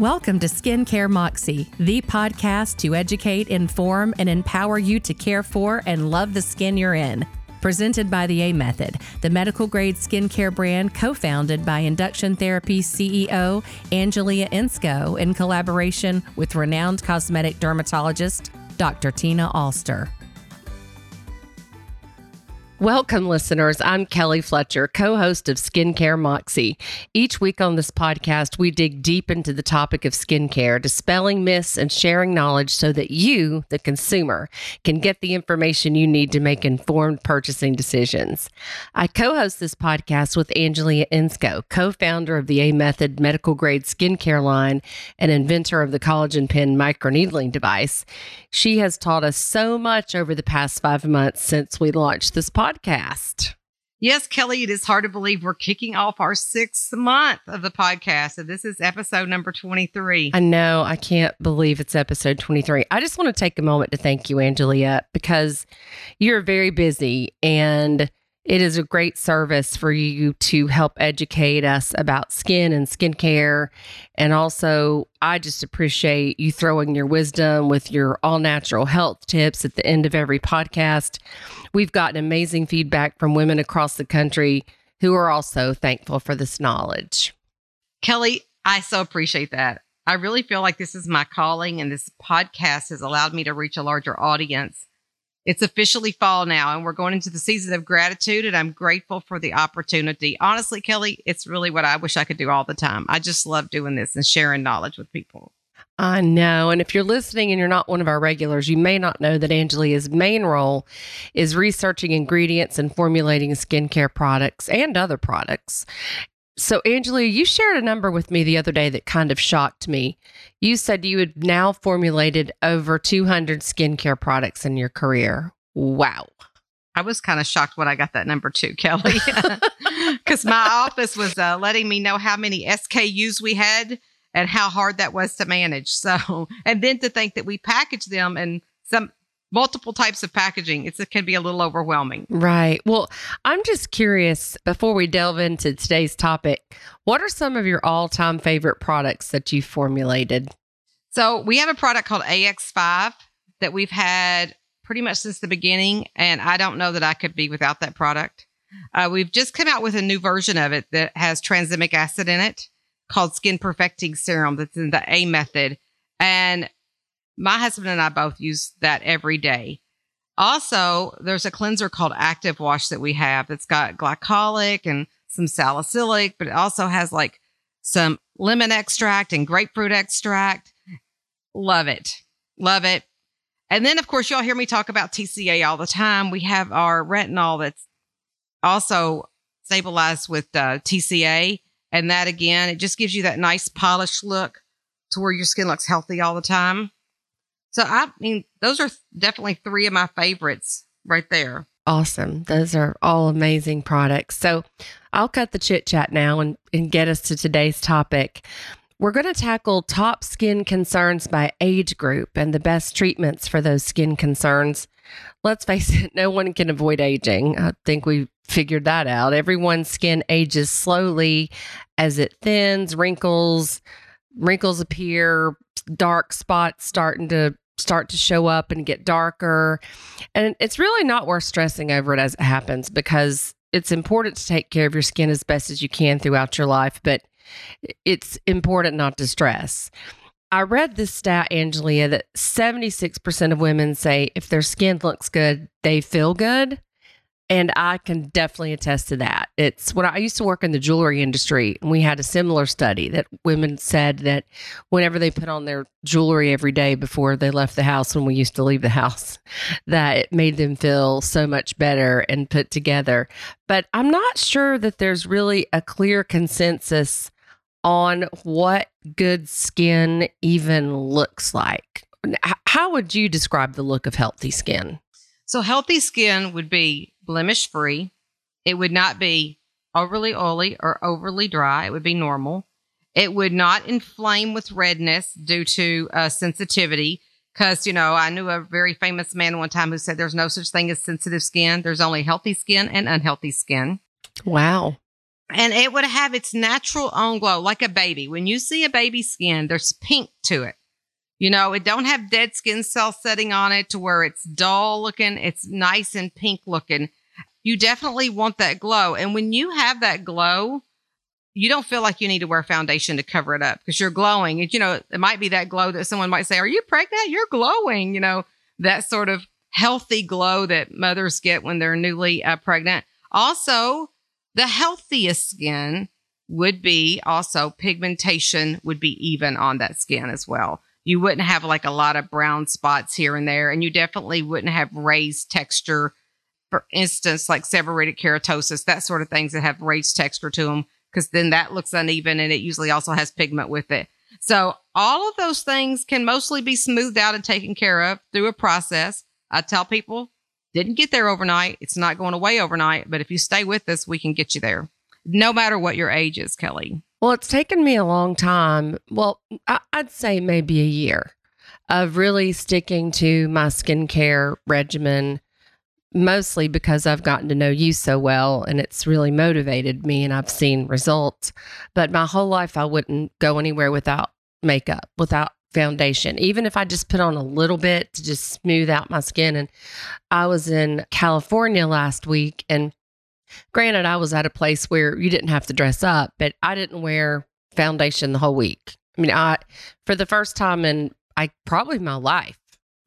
Welcome to Skincare Moxie, the podcast to educate, inform, and empower you to care for and love the skin you're in. Presented by the A Method, the medical grade skincare brand co founded by Induction Therapy CEO Angelia Insco in collaboration with renowned cosmetic dermatologist Dr. Tina Alster. Welcome, listeners. I'm Kelly Fletcher, co host of Skincare Moxie. Each week on this podcast, we dig deep into the topic of skincare, dispelling myths and sharing knowledge so that you, the consumer, can get the information you need to make informed purchasing decisions. I co host this podcast with Angelia Insco, co founder of the A Method medical grade skincare line and inventor of the collagen pen microneedling device. She has taught us so much over the past five months since we launched this podcast podcast. Yes, Kelly, it is hard to believe we're kicking off our sixth month of the podcast. And this is episode number 23. I know. I can't believe it's episode 23. I just want to take a moment to thank you, Angelia, because you're very busy and it is a great service for you to help educate us about skin and skincare. And also, I just appreciate you throwing your wisdom with your all natural health tips at the end of every podcast. We've gotten amazing feedback from women across the country who are also thankful for this knowledge. Kelly, I so appreciate that. I really feel like this is my calling, and this podcast has allowed me to reach a larger audience. It's officially fall now, and we're going into the season of gratitude, and I'm grateful for the opportunity. Honestly, Kelly, it's really what I wish I could do all the time. I just love doing this and sharing knowledge with people. I know. And if you're listening and you're not one of our regulars, you may not know that Angelia's main role is researching ingredients and formulating skincare products and other products. So, Angelia, you shared a number with me the other day that kind of shocked me. You said you had now formulated over 200 skincare products in your career. Wow. I was kind of shocked when I got that number too, Kelly, because my office was uh, letting me know how many SKUs we had and how hard that was to manage. So, and then to think that we package them in some multiple types of packaging, it's, it can be a little overwhelming. Right. Well, I'm just curious before we delve into today's topic, what are some of your all time favorite products that you formulated? So, we have a product called AX5 that we've had pretty much since the beginning, and I don't know that I could be without that product. Uh, we've just come out with a new version of it that has tranexamic acid in it called Skin Perfecting Serum that's in the A method. And my husband and I both use that every day. Also, there's a cleanser called Active Wash that we have that's got glycolic and some salicylic, but it also has like some lemon extract and grapefruit extract. Love it. Love it. And then, of course, y'all hear me talk about TCA all the time. We have our retinol that's also stabilized with uh, TCA. And that again, it just gives you that nice polished look to where your skin looks healthy all the time. So I mean, those are definitely three of my favorites right there. Awesome. Those are all amazing products. So I'll cut the chit chat now and, and get us to today's topic. We're going to tackle top skin concerns by age group and the best treatments for those skin concerns. Let's face it, no one can avoid aging. I think we figured that out. Everyone's skin ages slowly as it thins, wrinkles, wrinkles appear, dark spots starting to start to show up and get darker. And it's really not worth stressing over it as it happens because it's important to take care of your skin as best as you can throughout your life, but it's important not to stress. I read this stat, Angelia, that 76% of women say if their skin looks good, they feel good. And I can definitely attest to that. It's when I used to work in the jewelry industry, and we had a similar study that women said that whenever they put on their jewelry every day before they left the house, when we used to leave the house, that it made them feel so much better and put together. But I'm not sure that there's really a clear consensus on what good skin even looks like. How would you describe the look of healthy skin? So, healthy skin would be blemish free. It would not be overly oily or overly dry. It would be normal. It would not inflame with redness due to uh, sensitivity. Because, you know, I knew a very famous man one time who said there's no such thing as sensitive skin. There's only healthy skin and unhealthy skin. Wow. and it would have its natural own glow like a baby. When you see a baby's skin, there's pink to it. You know, it don't have dead skin cells setting on it to where it's dull looking. It's nice and pink looking. You definitely want that glow. And when you have that glow, you don't feel like you need to wear foundation to cover it up because you're glowing. It, you know, it might be that glow that someone might say, Are you pregnant? You're glowing. You know, that sort of healthy glow that mothers get when they're newly uh, pregnant. Also, the healthiest skin would be also pigmentation would be even on that skin as well. You wouldn't have like a lot of brown spots here and there, and you definitely wouldn't have raised texture. For instance, like seborrheic keratosis, that sort of things that have raised texture to them because then that looks uneven and it usually also has pigment with it. So all of those things can mostly be smoothed out and taken care of through a process. I tell people, didn't get there overnight. It's not going away overnight, but if you stay with us, we can get you there. No matter what your age is, Kelly. Well, it's taken me a long time. Well, I'd say maybe a year of really sticking to my skincare regimen mostly because I've gotten to know you so well and it's really motivated me and I've seen results. But my whole life, I wouldn't go anywhere without makeup, without foundation, even if I just put on a little bit to just smooth out my skin. And I was in California last week and granted, I was at a place where you didn't have to dress up, but I didn't wear foundation the whole week. I mean, I, for the first time in I probably my life,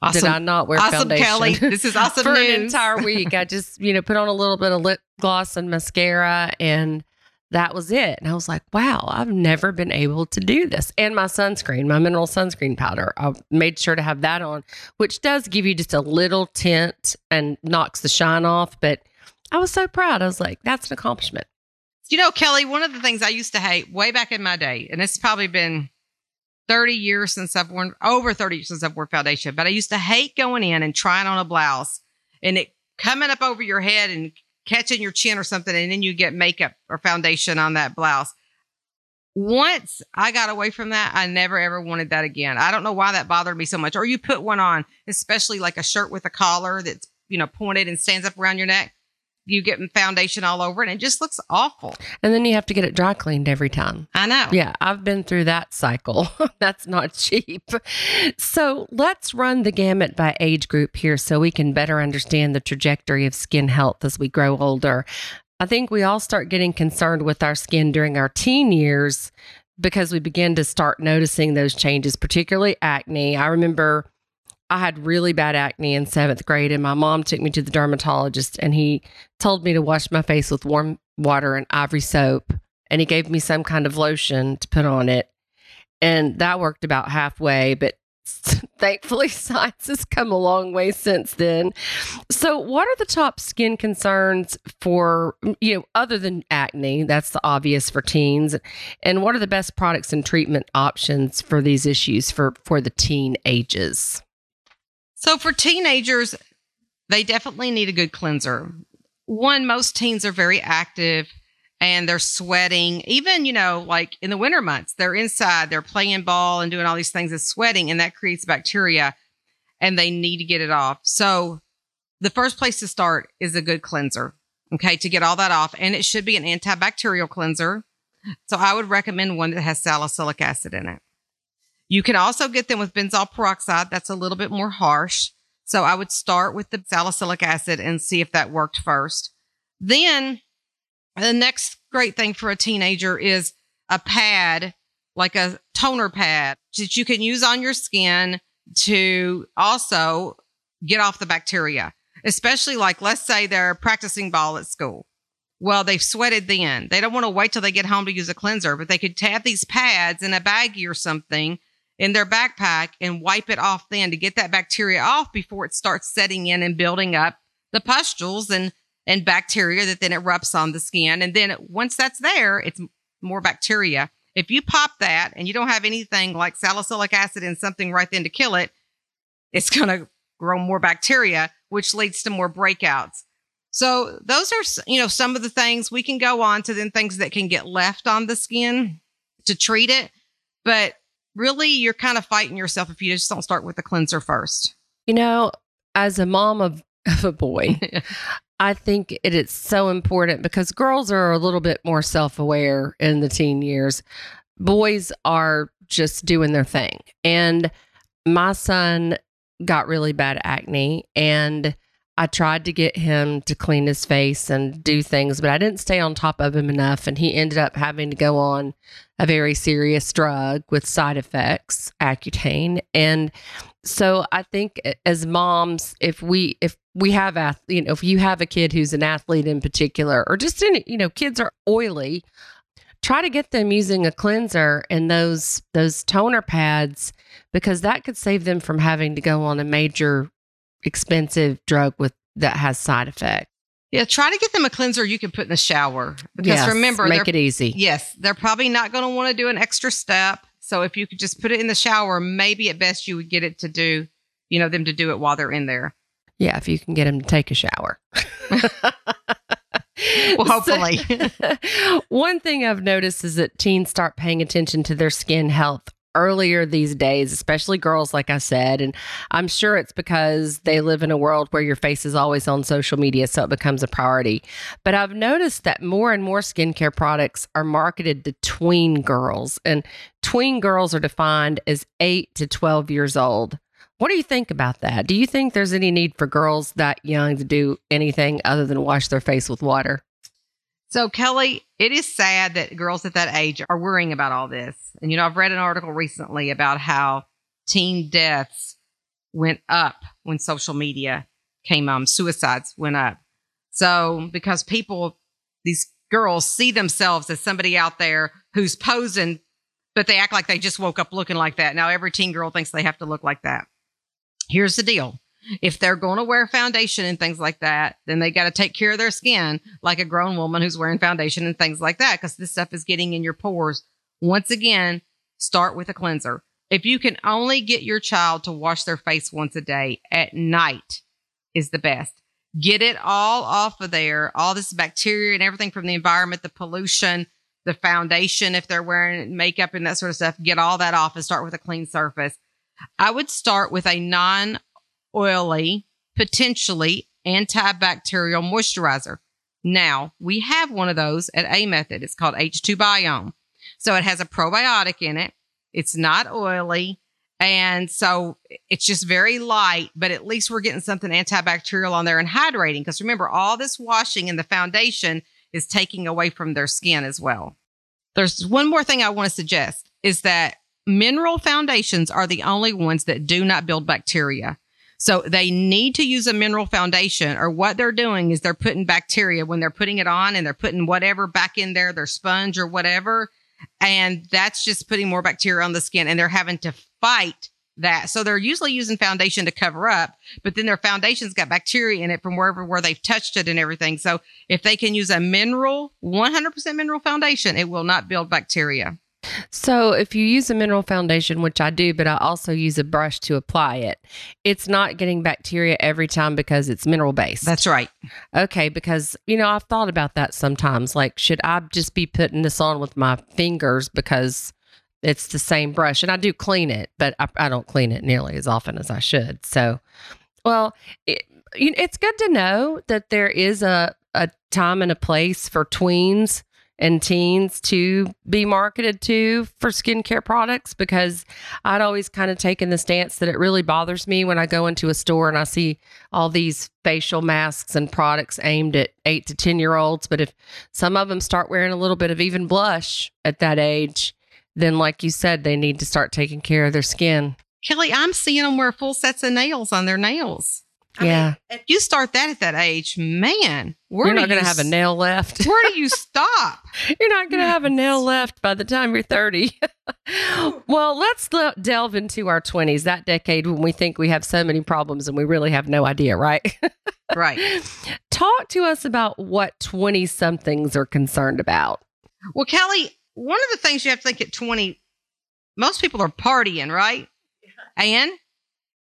Awesome. did I not wear awesome, foundation? Kelly. This is awesome for news. an entire week. I just, you know, put on a little bit of lip gloss and mascara and that was it. And I was like, wow, I've never been able to do this. And my sunscreen, my mineral sunscreen powder, I made sure to have that on, which does give you just a little tint and knocks the shine off. But I was so proud. I was like, that's an accomplishment. You know, Kelly, one of the things I used to hate way back in my day, and it's probably been 30 years since I've worn over 30 years since I've worn foundation, but I used to hate going in and trying on a blouse and it coming up over your head and catching your chin or something, and then you get makeup or foundation on that blouse. Once I got away from that, I never ever wanted that again. I don't know why that bothered me so much. Or you put one on, especially like a shirt with a collar that's, you know, pointed and stands up around your neck. You get foundation all over it, and it just looks awful. And then you have to get it dry cleaned every time. I know. Yeah, I've been through that cycle. That's not cheap. So let's run the gamut by age group here so we can better understand the trajectory of skin health as we grow older. I think we all start getting concerned with our skin during our teen years because we begin to start noticing those changes, particularly acne. I remember I had really bad acne in seventh grade, and my mom took me to the dermatologist, and he told me to wash my face with warm water and ivory soap. And he gave me some kind of lotion to put on it. And that worked about halfway, but thankfully, science has come a long way since then. So, what are the top skin concerns for, mm, you know, other than acne? That's the obvious for teens. And what are the best products and treatment options for these issues for, for the teen ages? So for teenagers, they definitely need a good cleanser. One, most teens are very active and they're sweating. Even, you know, like in the winter months, they're inside, they're playing ball and doing all these things and sweating, and that creates bacteria and they need to get it off. So the first place to start is a good cleanser, okay, to get all that off. And it should be an antibacterial cleanser. So I would recommend one that has salicylic acid in it. You can also get them with benzoyl peroxide. That's a little bit more harsh. So I would start with the salicylic acid and see if that worked first. Then the next great thing for a teenager is a pad, like a toner pad that you can use on your skin to also get off the bacteria, especially like, let's say they're practicing ball at school. Well, they've sweated then. They don't want to wait till they get home to use a cleanser, but they could have these pads in a baggie or something in their backpack and wipe it off then to get that bacteria off before it starts setting in and building up the pustules and and bacteria that then erupts on the skin. And then once that's there, it's more bacteria. If you pop that and you don't have anything like salicylic acid and something right then to kill it, it's going to grow more bacteria, which leads to more breakouts. So those are, you know, some of the things we can go on to then things that can get left on the skin to treat it. But really, you're kind of fighting yourself if you just don't start with the cleanser first. You know, as a mom of, of a boy, I think it is so important because girls are a little bit more self aware in the teen years. Boys are just doing their thing. And my son got really bad acne and I tried to get him to clean his face and do things, but I didn't stay on top of him enough. And he ended up having to go on a very serious drug with side effects, Accutane. And so I think as moms, if we, if we have, you know, if you have a kid who's an athlete in particular, or just any, you know, kids are oily, try to get them using a cleanser and those those toner pads because that could save them from having to go on a major expensive drug with that has side effects. Yeah, try to get them a cleanser you can put in the shower because yes, remember, make it easy. Yes, they're probably not going to want to do an extra step. So if you could just put it in the shower, maybe at best you would get it to do, you know, them to do it while they're in there. Yeah, if you can get them to take a shower. well, hopefully. So, one thing I've noticed is that teens start paying attention to their skin health earlier these days, especially girls, like I said. And I'm sure it's because they live in a world where your face is always on social media, so it becomes a priority. But I've noticed that more and more skincare products are marketed to tween girls, and tween girls are defined as 8 to 12 years old. What do you think about that? Do you think there's any need for girls that young to do anything other than wash their face with water? So, Kelly, it is sad that girls at that age are worrying about all this. And, you know, I've read an article recently about how teen deaths went up when social media came on, suicides went up. So, because people, these girls see themselves as somebody out there who's posing, but they act like they just woke up looking like that. Now, every teen girl thinks they have to look like that. Here's the deal if they're going to wear foundation and things like that, then they got to take care of their skin like a grown woman who's wearing foundation and things like that because this stuff is getting in your pores. Once again, start with a cleanser. If you can only get your child to wash their face once a day at night is the best. Get it all off of there, all this bacteria and everything from the environment, the pollution, the foundation, if they're wearing makeup and that sort of stuff, get all that off and start with a clean surface. I would start with a non oily, potentially antibacterial moisturizer. Now, we have one of those at A Method. It's called H2 Biome. So it has a probiotic in it. It's not oily. And so it's just very light, but at least we're getting something antibacterial on there and hydrating. Because remember, all this washing in the foundation is taking away from their skin as well. There's one more thing I want to suggest is that mineral foundations are the only ones that do not build bacteria. So they need to use a mineral foundation or what they're doing is they're putting bacteria when they're putting it on and they're putting whatever back in there, their sponge or whatever. And that's just putting more bacteria on the skin and they're having to fight that. So they're usually using foundation to cover up, but then their foundation's got bacteria in it from wherever where they've touched it and everything. So if they can use a mineral, 100% mineral foundation, it will not build bacteria. So, if you use a mineral foundation, which I do, but I also use a brush to apply it, it's not getting bacteria every time because it's mineral based. That's right. Okay, because, you know, I've thought about that sometimes. Like, should I just be putting this on with my fingers because it's the same brush? And I do clean it, but I, I don't clean it nearly as often as I should. So, well, it, it's good to know that there is a, a time and a place for tweens and teens to be marketed to for skincare products because I'd always kind of taken the stance that it really bothers me when I go into a store and I see all these facial masks and products aimed at eight to 10 year olds. But if some of them start wearing a little bit of even blush at that age, then, like you said, they need to start taking care of their skin. Kelly, I'm seeing them wear full sets of nails on their nails. I yeah. Mean, if you start that at that age, man, you're not going to have a nail left. where do you stop? you're not going to have a nail left by the time you're 30. well, let's delve into our 20s, that decade when we think we have so many problems and we really have no idea, right? right. Talk to us about what 20 somethings are concerned about. Well, Kelly, one of the things you have to think at 20, most people are partying, right? And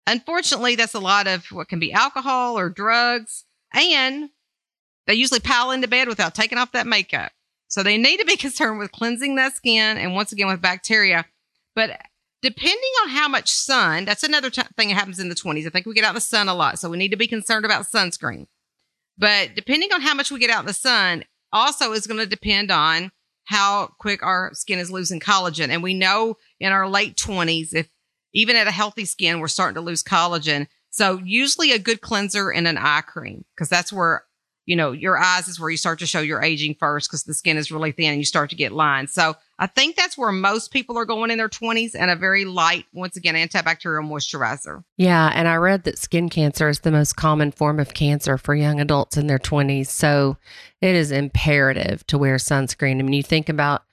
Unfortunately, that's a lot of what can be alcohol or drugs. And they usually pile into bed without taking off that makeup. So they need to be concerned with cleansing that skin and once again with bacteria. But depending on how much sun, that's another t- thing that happens in the 20s. I think we get out in the sun a lot. So we need to be concerned about sunscreen. But depending on how much we get out in the sun, also is going to depend on how quick our skin is losing collagen. And we know in our late 20s, if even at a healthy skin, we're starting to lose collagen. So usually a good cleanser and an eye cream, because that's where, you know, your eyes is where you start to show your aging first because the skin is really thin and you start to get lines. So I think that's where most people are going in their 20s and a very light, once again, antibacterial moisturizer. Yeah. And I read that skin cancer is the most common form of cancer for young adults in their 20s. So it is imperative to wear sunscreen. I mean, you think about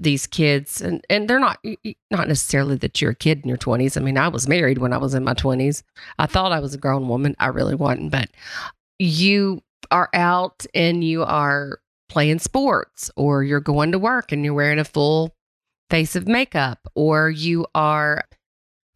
these kids and and they're not not necessarily that you're a kid in your 20s i mean i was married when i was in my 20s i thought i was a grown woman. I really wasn't but you are out and you are playing sports or you're going to work and you're wearing a full face of makeup or you are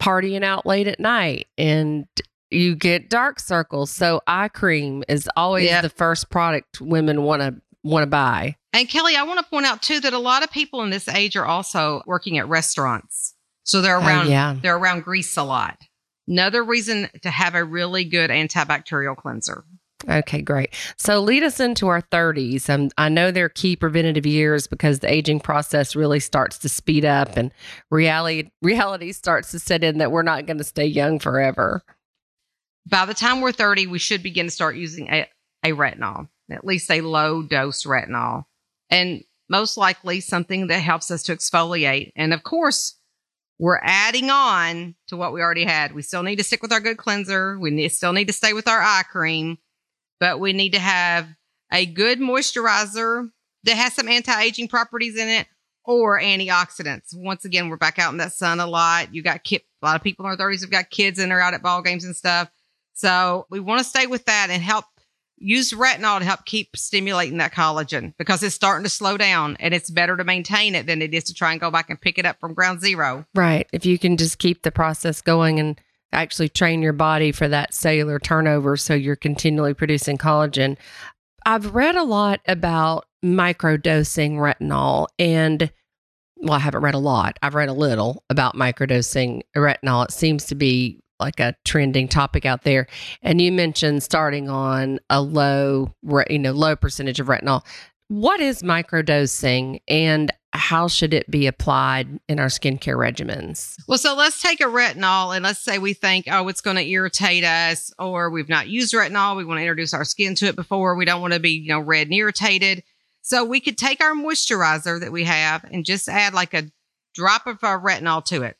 partying out late at night and you get dark circles. So eye cream is always yep. the first product women want to want to buy and Kelly, I want to point out too that a lot of people in this age are also working at restaurants. So they're oh, around yeah. they're around grease a lot. Another reason to have a really good antibacterial cleanser. Okay, great. So lead us into our 30s. Um, I know they're key preventative years because the aging process really starts to speed up and reality reality starts to set in that we're not going to stay young forever. By the time we're 30, we should begin to start using a, a retinol, at least a low dose retinol and most likely something that helps us to exfoliate. And of course, we're adding on to what we already had. We still need to stick with our good cleanser. We need, still need to stay with our eye cream, but we need to have a good moisturizer that has some anti-aging properties in it or antioxidants. Once again, we're back out in that sun a lot. You got a lot of people in their 30s have got kids and they're out at ball games and stuff. So we want to stay with that and help use retinol to help keep stimulating that collagen because it's starting to slow down and it's better to maintain it than it is to try and go back and pick it up from ground zero. Right. If you can just keep the process going and actually train your body for that cellular turnover so you're continually producing collagen. I've read a lot about microdosing retinol and well, I haven't read a lot. I've read a little about microdosing retinol. It seems to be like a trending topic out there. And you mentioned starting on a low, you know, low percentage of retinol. What is microdosing and how should it be applied in our skincare regimens? Well, so let's take a retinol and let's say we think, oh, it's going to irritate us, or we've not used retinol. We want to introduce our skin to it before. We don't want to be, you know, red and irritated. So we could take our moisturizer that we have and just add like a drop of our retinol to it.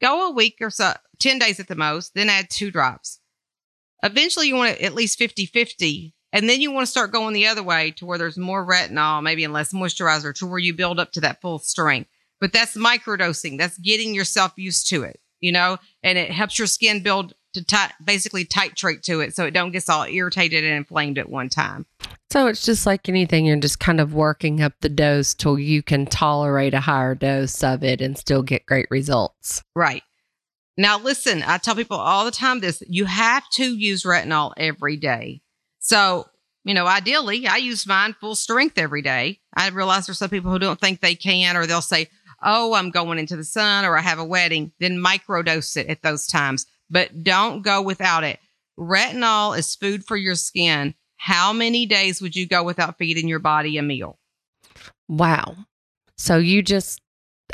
Go a week or so, 10 days at the most, then add two drops. Eventually, you want it at least 50 50. And then you want to start going the other way to where there's more retinol, maybe and less moisturizer, to where you build up to that full strength. But that's microdosing. That's getting yourself used to it, you know, and it helps your skin build to tight, basically titrate to it so it don't get all irritated and inflamed at one time. So it's just like anything, you're just kind of working up the dose till you can tolerate a higher dose of it and still get great results. Right. Now, listen, I tell people all the time this you have to use retinol every day. So, you know, ideally, I use mine full strength every day. I realize there's some people who don't think they can, or they'll say, Oh, I'm going into the sun or I have a wedding, then microdose it at those times. But don't go without it. Retinol is food for your skin. How many days would you go without feeding your body a meal? Wow. So you just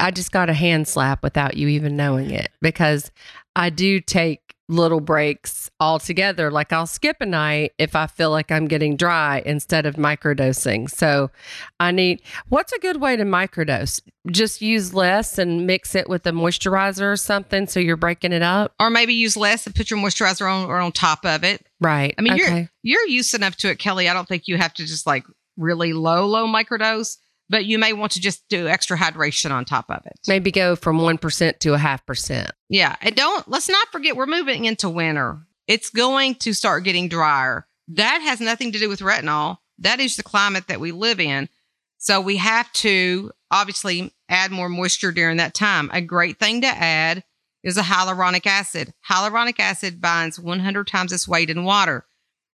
I just got a hand slap without you even knowing it because I do take little breaks altogether. Like I'll skip a night if I feel like I'm getting dry instead of microdosing. So I need what's a good way to microdose? Just use less and mix it with a moisturizer or something so you're breaking it up. Or maybe use less and put your moisturizer on or on top of it. Right. I mean, okay. you're you're used enough to it, Kelly. I don't think you have to just like really low, low microdose but you may want to just do extra hydration on top of it. Maybe go from 1% to a half percent. Yeah. And don't, let's not forget, we're moving into winter. It's going to start getting drier. That has nothing to do with retinol. That is the climate that we live in. So we have to obviously add more moisture during that time. A great thing to add is a hyaluronic acid. Hyaluronic acid binds 100 times its weight in water.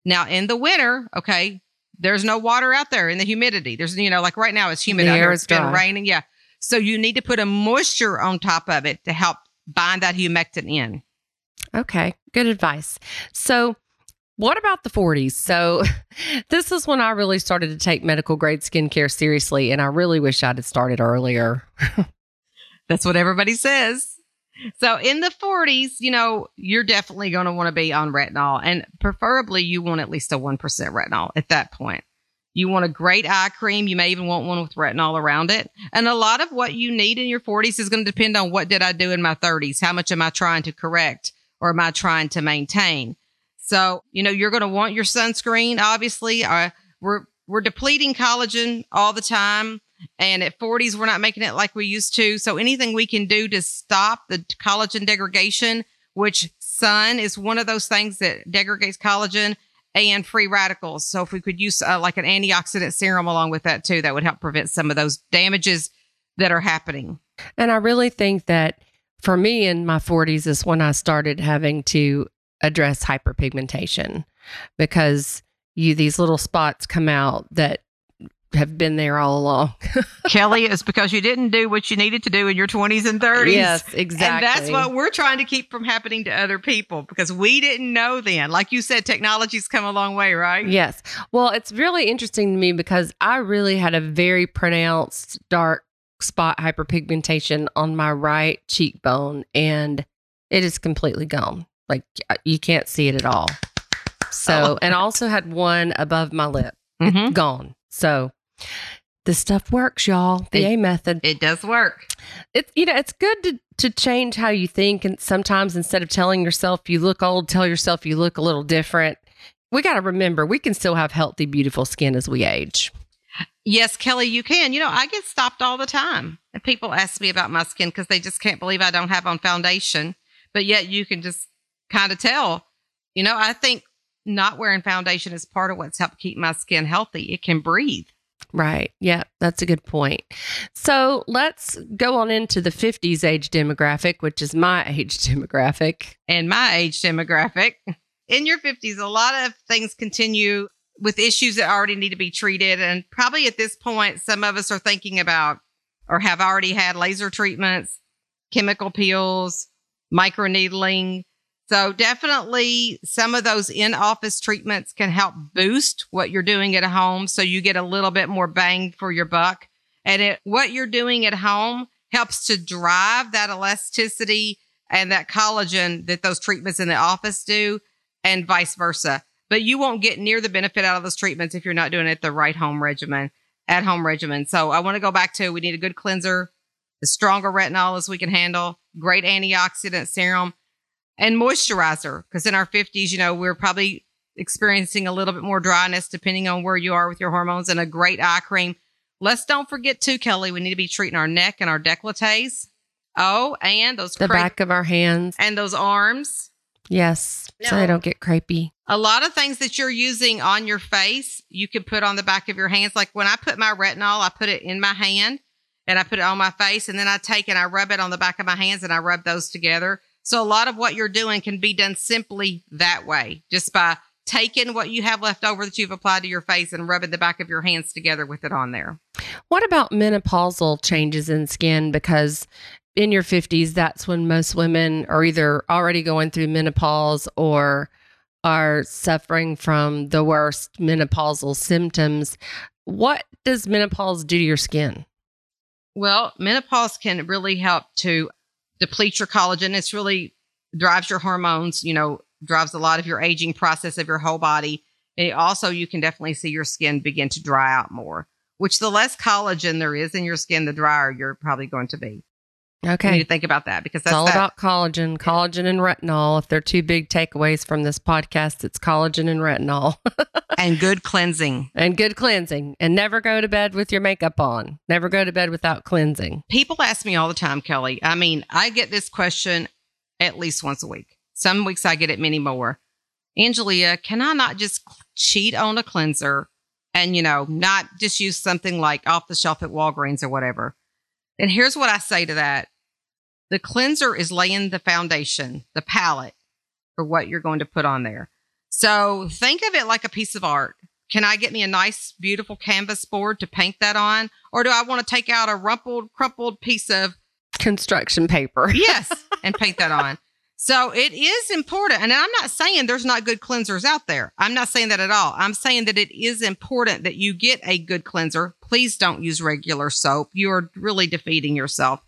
Now, in the winter, okay, there's no water out there in the humidity. There's, you know, like right now it's humid the out here. It's been raining. Yeah. So you need to put a moisture on top of it to help bind that humectant in. Okay. Good advice. So What about the 40s? So, this is when I really started to take medical grade skincare seriously, and I really wish I'd have started earlier. That's what everybody says. So, in the 40s, you know, you're definitely going to want to be on retinol, and preferably you want at least a 1% retinol at that point. You want a great eye cream. You may even want one with retinol around it. And a lot of what you need in your 40s is going to depend on what did I do in my 30s? How much am I trying to correct or am I trying to maintain? So, you know, you're going to want your sunscreen, obviously. Uh, we're, we're depleting collagen all the time. And at 40s, we're not making it like we used to. So anything we can do to stop the collagen degradation, which sun is one of those things that degrades collagen and free radicals. So if we could use uh, like an antioxidant serum along with that too, that would help prevent some of those damages that are happening. And I really think that for me in my 40s is when I started having to address hyperpigmentation because you these little spots come out that have been there all along. Kelly, it's because you didn't do what you needed to do in your 20s and 30s. Yes, exactly. And that's what we're trying to keep from happening to other people because we didn't know then. Like you said, technology's come a long way, right? Yes. Well, it's really interesting to me because I really had a very pronounced dark spot hyperpigmentation on my right cheekbone and it is completely gone. Like you can't see it at all. So, oh. and I also had one above my lip. Mm-hmm. Gone. So, the stuff works, y'all. The it, A method. It does work. It's you know, it's good to to change how you think and sometimes instead of telling yourself you look old, tell yourself you look a little different. We got to remember we can still have healthy, beautiful skin as we age. Yes, Kelly, you can. You know, I get stopped all the time. And people ask me about my skin because they just can't believe I don't have on foundation. But yet you can just kind of tell. You know, I think not wearing foundation is part of what's helped keep my skin healthy. It can breathe. Right. Yeah, that's a good point. So let's go on into the 50s age demographic, which is my age demographic. And my age demographic. In your 50s, a lot of things continue with issues that already need to be treated. And probably at this point, some of us are thinking about or have already had laser treatments, chemical peels, microneedling, so definitely some of those in office treatments can help boost what you're doing at home so you get a little bit more bang for your buck. And it, what you're doing at home helps to drive that elasticity and that collagen that those treatments in the office do and vice versa. But you won't get near the benefit out of those treatments if you're not doing it the right home regimen, at home regimen. So I want to go back to we need a good cleanser, the stronger retinol as we can handle, great antioxidant serum and moisturizer because in our 50s, you know, we're probably experiencing a little bit more dryness depending on where you are with your hormones and a great eye cream. Let's don't forget too, Kelly, we need to be treating our neck and our decolletes. Oh, and those the cra- back of our hands and those arms. Yes, no. so they don't get crepey. A lot of things that you're using on your face, you can put on the back of your hands. Like when I put my retinol, I put it in my hand and I put it on my face, and then I take and I rub it on the back of my hands and I rub those together. So a lot of what you're doing can be done simply that way, just by taking what you have left over that you've applied to your face and rubbing the back of your hands together with it on there. What about menopausal changes in skin? Because in your 50s, that's when most women are either already going through menopause or are suffering from the worst menopausal symptoms. What does menopause do to your skin? Well, menopause can really help to depletes your collagen. It's really drives your hormones, you know, drives a lot of your aging process of your whole body. And also, you can definitely see your skin begin to dry out more, which the less collagen there is in your skin, the drier you're probably going to be. Okay. You need to think about that because that's it's all that. about collagen, collagen and retinol. If they're two big takeaways from this podcast, it's collagen and retinol. and good cleansing. And good cleansing. And never go to bed with your makeup on. Never go to bed without cleansing. People ask me all the time, Kelly. I mean, I get this question at least once a week. Some weeks I get it many more. Angelia, can I not just cheat on a cleanser and, you know, not just use something like off the shelf at Walgreens or whatever? And here's what I say to that the cleanser is laying the foundation, the palette for what you're going to put on there. So think of it like a piece of art. Can I get me a nice, beautiful canvas board to paint that on? Or do I want to take out a rumpled, crumpled piece of construction paper? yes, and paint that on. So it is important. And I'm not saying there's not good cleansers out there. I'm not saying that at all. I'm saying that it is important that you get a good cleanser. Please don't use regular soap. You're really defeating yourself.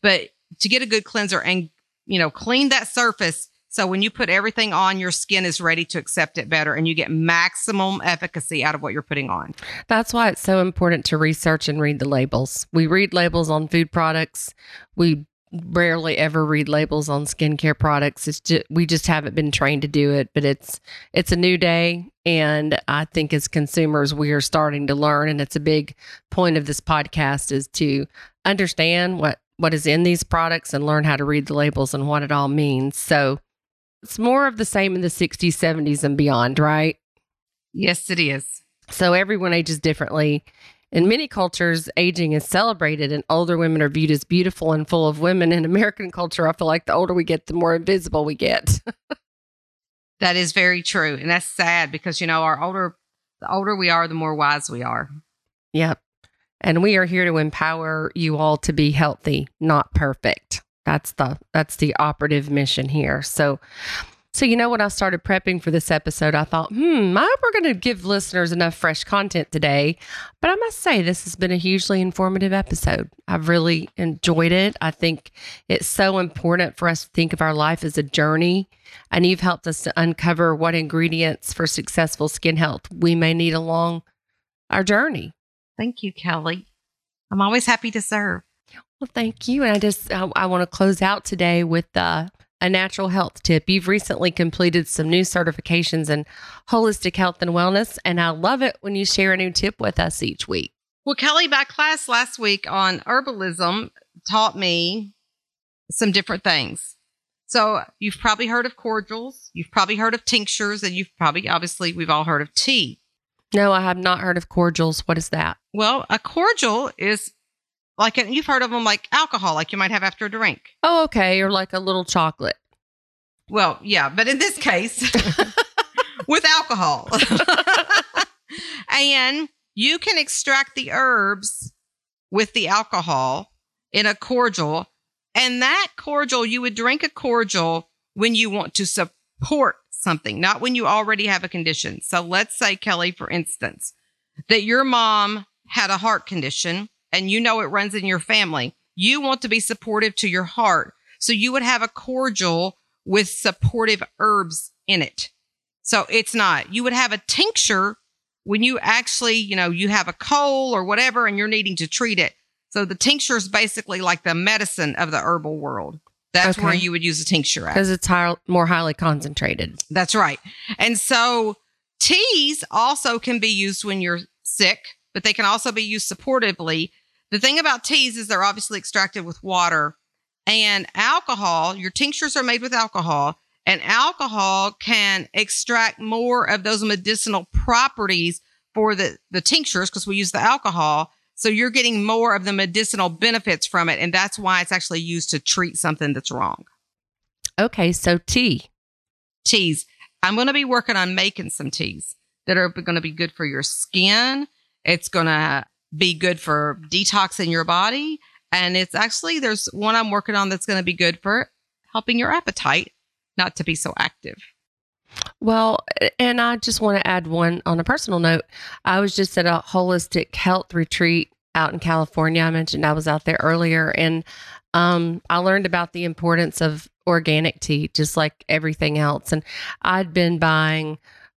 But to get a good cleanser and, you know, clean that surface so when you put everything on, your skin is ready to accept it better and you get maximum efficacy out of what you're putting on. That's why it's so important to research and read the labels. We read labels on food products. We rarely ever read labels on skincare products. It's just we just haven't been trained to do it, but it's it's a new day and I think as consumers we are starting to learn and it's a big point of this podcast is to understand what what is in these products and learn how to read the labels and what it all means. So it's more of the same in the 60s, 70s and beyond, right? Yes, it is. So everyone ages differently in many cultures, aging is celebrated, and older women are viewed as beautiful and full of women. In American culture, I feel like the older we get, the more invisible we get. that is very true, and that's sad because you know, our older, the older we are, the more wise we are. Yep, and we are here to empower you all to be healthy, not perfect. That's the that's the operative mission here. So so, you know, when I started prepping for this episode, I thought, hmm, I hope we're going to give listeners enough fresh content today. But I must say, this has been a hugely informative episode. I've really enjoyed it. I think it's so important for us to think of our life as a journey. And you've helped us to uncover what ingredients for successful skin health we may need along our journey. Thank you, Kelly. I'm always happy to serve. Well, thank you. And I just, I, I want to close out today with uh, a natural health tip. You've recently completed some new certifications in holistic health and wellness, and I love it when you share a new tip with us each week. Well, Kelly, my class last week on herbalism taught me some different things. So you've probably heard of cordials, you've probably heard of tinctures, and you've probably, obviously, we've all heard of tea. No, I have not heard of cordials. What is that? Well, a cordial is like you've heard of them like alcohol, like you might have after a drink. Oh, okay. Or like a little chocolate. Well, yeah, but in this case, with alcohol. and you can extract the herbs with the alcohol in a cordial. And that cordial, you would drink a cordial when you want to support something, not when you already have a condition. So let's say, Kelly, for instance, that your mom had a heart condition and you know it runs in your family. You want to be supportive to your heart. So you would have a cordial with supportive herbs in it. So it's not, you would have a tincture when you actually, you know, you have a cold or whatever and you're needing to treat it. So the tincture is basically like the medicine of the herbal world. That's okay. where you would use a tincture Because it's high, more highly concentrated. That's right. And so teas also can be used when you're sick, but they can also be used supportively the thing about teas is they're obviously extracted with water and alcohol. Your tinctures are made with alcohol, and alcohol can extract more of those medicinal properties for the, the tinctures because we use the alcohol. So you're getting more of the medicinal benefits from it. And that's why it's actually used to treat something that's wrong. Okay. So tea. Teas. I'm going to be working on making some teas that are going to be good for your skin. It's going to be good for detoxing your body. And it's actually, there's one I'm working on that's going to be good for helping your appetite not to be so active. Well, and I just want to add one on a personal note. I was just at a holistic health retreat out in California. I mentioned I was out there earlier and um, I learned about the importance of organic tea, just like everything else. And I'd been buying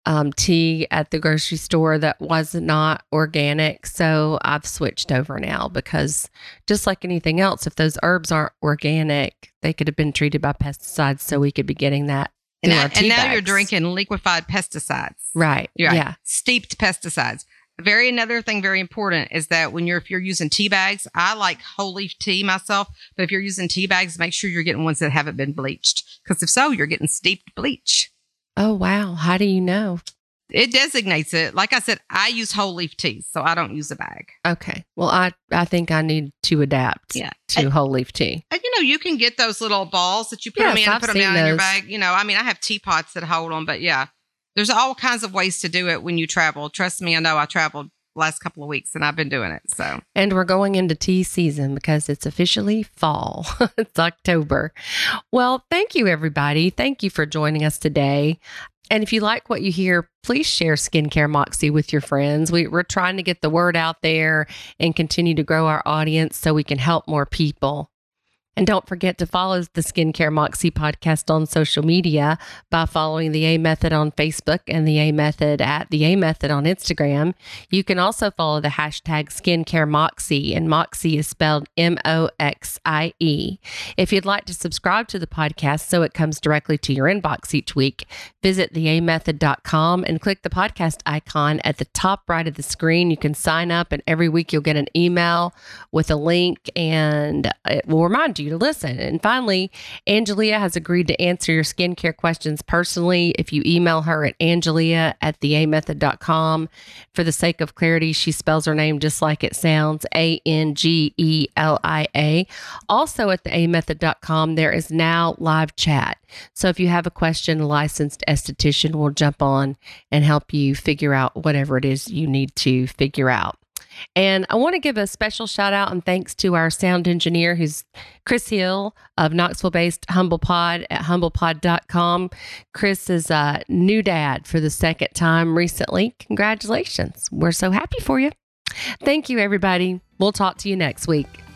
um, tea at the grocery store that was not organic. So I've switched over now because just like anything else, if those herbs aren't organic, they could have been treated by pesticides. So we could be getting that. And now, and now you're drinking liquefied pesticides. Right. right. Yeah. Steeped pesticides. Very another thing very important is that when you're if you're using tea bags, I like whole leaf tea myself, but if you're using tea bags, make sure you're getting ones that haven't been bleached. Because if so, you're getting steeped bleach. Oh, wow. How do you know? It designates it. Like I said, I use whole leaf tea, so I don't use a bag. Okay. Well, I I think I need to adapt yeah. to and, whole leaf tea. And you know, you can get those little balls that you put yes, them in and put them down those. in your bag. You know, I mean, I have teapots that hold them, but yeah, there's all kinds of ways to do it when you travel. Trust me, I know I traveled last couple of weeks, and I've been doing it. So, And we're going into tea season because it's officially fall. it's October. Well, thank you, everybody. Thank you for joining us today. And if you like what you hear, please share Skincare Moxie with your friends. We, we're trying to get the word out there and continue to grow our audience so we can help more people. And don't forget to follow the Skincare Moxie podcast on social media by following the A Method on Facebook and the A Method at the A Method on Instagram. You can also follow the hashtag Skincare Moxie, and Moxie is spelled M O X I E. If you'd like to subscribe to the podcast so it comes directly to your inbox each week, visit theamethod.com and click the podcast icon at the top right of the screen. You can sign up, and every week you'll get an email with a link, and it will remind you to listen. And finally, Angelia has agreed to answer your skincare questions personally if you email her at angelia at theamethod.com. For the sake of clarity, she spells her name just like it sounds A N G E L I A. Also at theamethod.com, there is now live chat. So if you have a question, a licensed esthetician will jump on and help you figure out whatever it is you need to figure out. And I want to give a special shout out and thanks to our sound engineer, who's Chris Hill of Knoxville based Humble Pod at humblepod.com. Chris is a new dad for the second time recently. Congratulations. We're so happy for you. Thank you, everybody. We'll talk to you next week.